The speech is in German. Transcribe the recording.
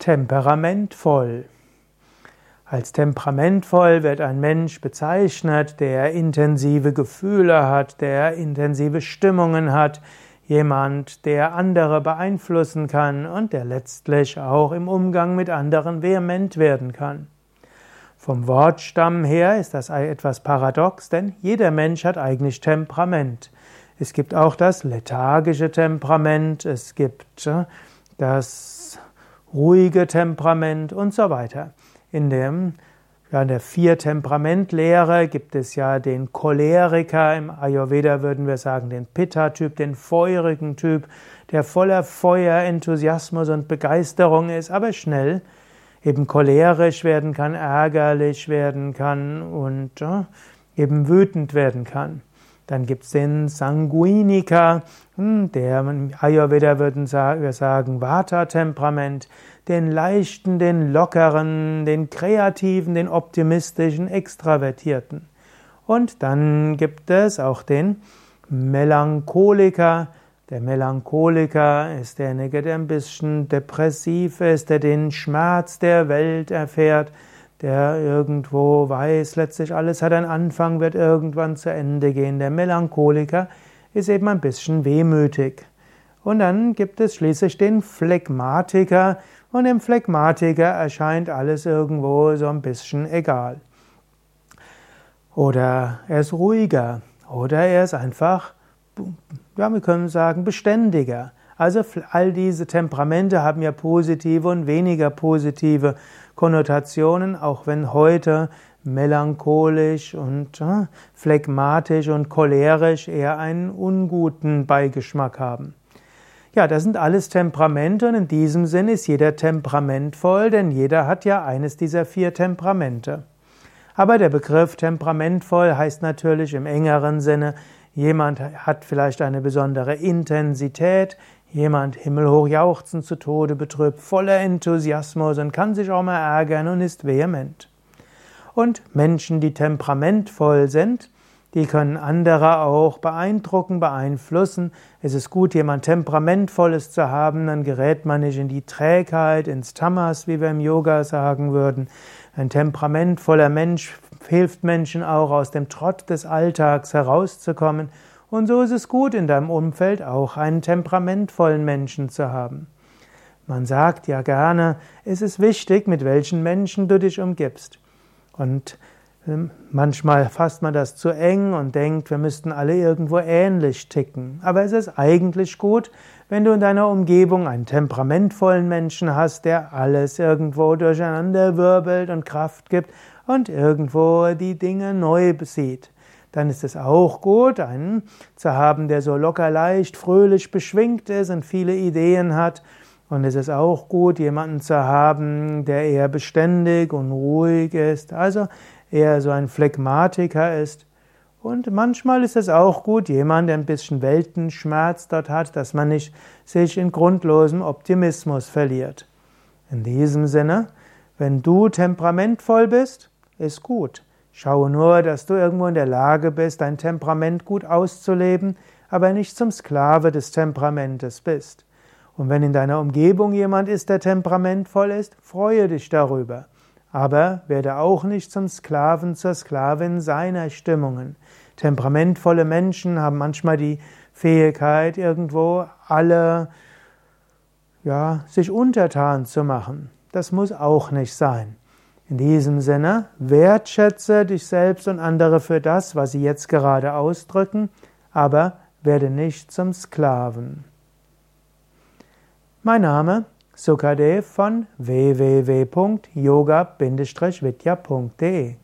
Temperamentvoll. Als temperamentvoll wird ein Mensch bezeichnet, der intensive Gefühle hat, der intensive Stimmungen hat, jemand, der andere beeinflussen kann und der letztlich auch im Umgang mit anderen vehement werden kann. Vom Wortstamm her ist das etwas paradox, denn jeder Mensch hat eigentlich Temperament. Es gibt auch das lethargische Temperament, es gibt äh, das ruhige Temperament und so weiter. In dem ja, in der Vier-Temperament-Lehre gibt es ja den Choleriker, im Ayurveda würden wir sagen den Pitta-Typ, den feurigen Typ, der voller Feuer, Enthusiasmus und Begeisterung ist, aber schnell eben cholerisch werden kann, ärgerlich werden kann und äh, eben wütend werden kann. Dann gibt es den Sanguiniker, hm, der Ayurveda würden wir sagen Vata-Temperament, den leichten, den lockeren, den kreativen, den optimistischen, extravertierten. Und dann gibt es auch den Melancholiker. Der Melancholiker ist derjenige, der ein bisschen depressiv ist, der den Schmerz der Welt erfährt, der irgendwo weiß, letztlich alles hat einen Anfang, wird irgendwann zu Ende gehen. Der Melancholiker ist eben ein bisschen wehmütig. Und dann gibt es schließlich den Phlegmatiker und dem Phlegmatiker erscheint alles irgendwo so ein bisschen egal. Oder er ist ruhiger oder er ist einfach, ja, wir können sagen, beständiger. Also all diese Temperamente haben ja positive und weniger positive Konnotationen, auch wenn heute melancholisch und äh, phlegmatisch und cholerisch eher einen unguten Beigeschmack haben. Ja, das sind alles Temperamente und in diesem Sinn ist jeder temperamentvoll, denn jeder hat ja eines dieser vier Temperamente. Aber der Begriff temperamentvoll heißt natürlich im engeren Sinne, jemand hat vielleicht eine besondere Intensität, Jemand himmelhoch jauchzend zu Tode betrübt, voller Enthusiasmus und kann sich auch mal ärgern und ist vehement. Und Menschen, die temperamentvoll sind, die können andere auch beeindrucken, beeinflussen. Es ist gut, jemand Temperamentvolles zu haben, dann gerät man nicht in die Trägheit, ins Tamas, wie wir im Yoga sagen würden. Ein temperamentvoller Mensch hilft Menschen auch aus dem Trott des Alltags herauszukommen und so ist es gut, in deinem Umfeld auch einen temperamentvollen Menschen zu haben. Man sagt ja gerne, es ist wichtig, mit welchen Menschen du dich umgibst. Und ähm, manchmal fasst man das zu eng und denkt, wir müssten alle irgendwo ähnlich ticken. Aber es ist eigentlich gut, wenn du in deiner Umgebung einen temperamentvollen Menschen hast, der alles irgendwo durcheinander wirbelt und Kraft gibt und irgendwo die Dinge neu sieht dann ist es auch gut, einen zu haben, der so locker leicht, fröhlich beschwingt ist und viele Ideen hat. Und es ist auch gut, jemanden zu haben, der eher beständig und ruhig ist, also eher so ein Phlegmatiker ist. Und manchmal ist es auch gut, jemand, der ein bisschen Weltenschmerz dort hat, dass man nicht sich in grundlosem Optimismus verliert. In diesem Sinne, wenn du temperamentvoll bist, ist gut. Schaue nur, dass du irgendwo in der Lage bist, dein Temperament gut auszuleben, aber nicht zum Sklave des Temperamentes bist. Und wenn in deiner Umgebung jemand ist, der temperamentvoll ist, freue dich darüber. Aber werde auch nicht zum Sklaven, zur Sklavin seiner Stimmungen. Temperamentvolle Menschen haben manchmal die Fähigkeit, irgendwo alle, ja, sich untertan zu machen. Das muss auch nicht sein. In diesem Sinne, wertschätze dich selbst und andere für das, was sie jetzt gerade ausdrücken, aber werde nicht zum Sklaven. Mein Name Sukadev von www.yoga-vidya.de